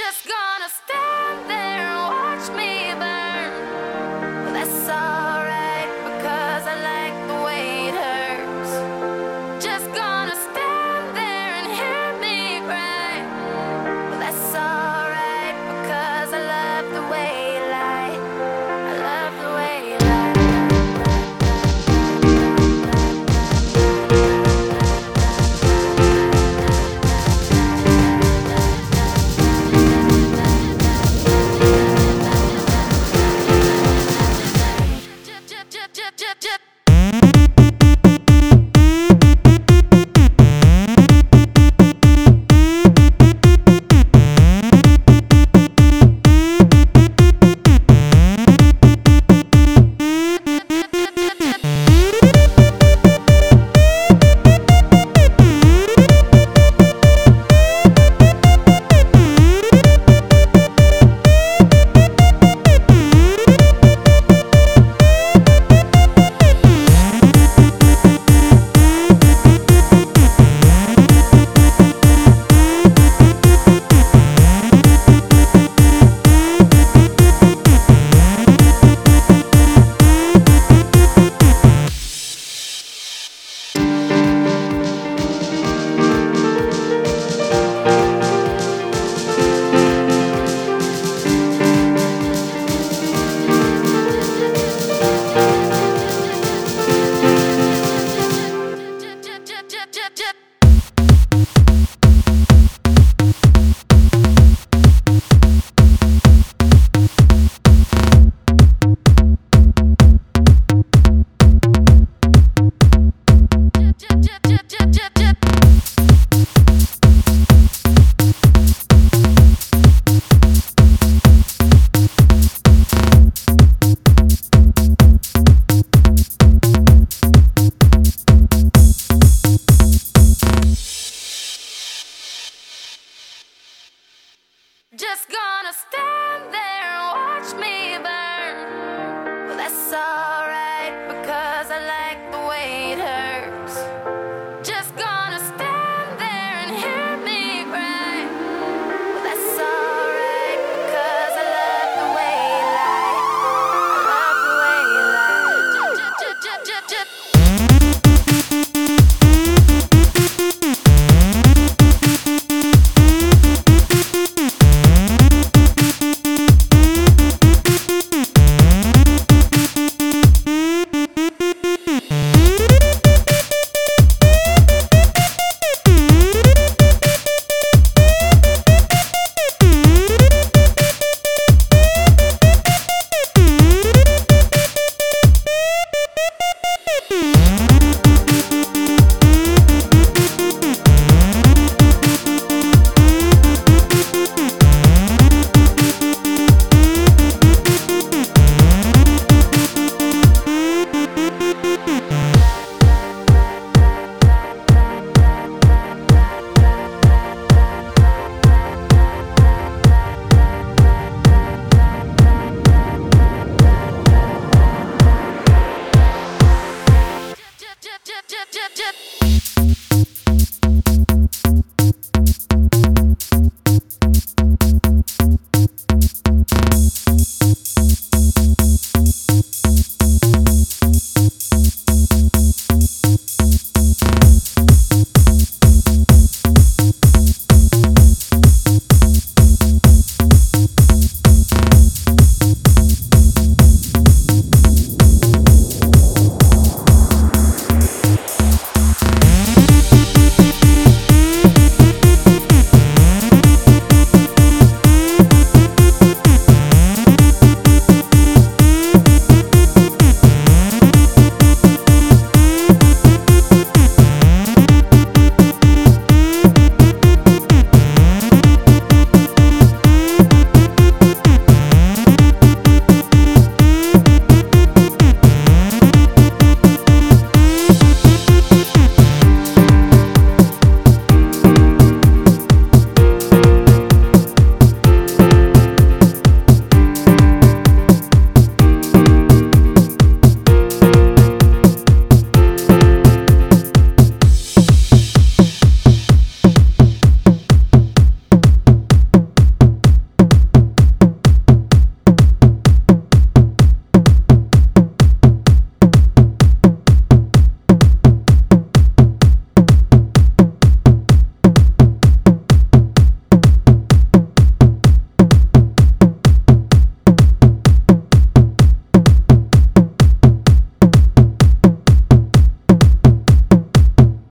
just gonna stay.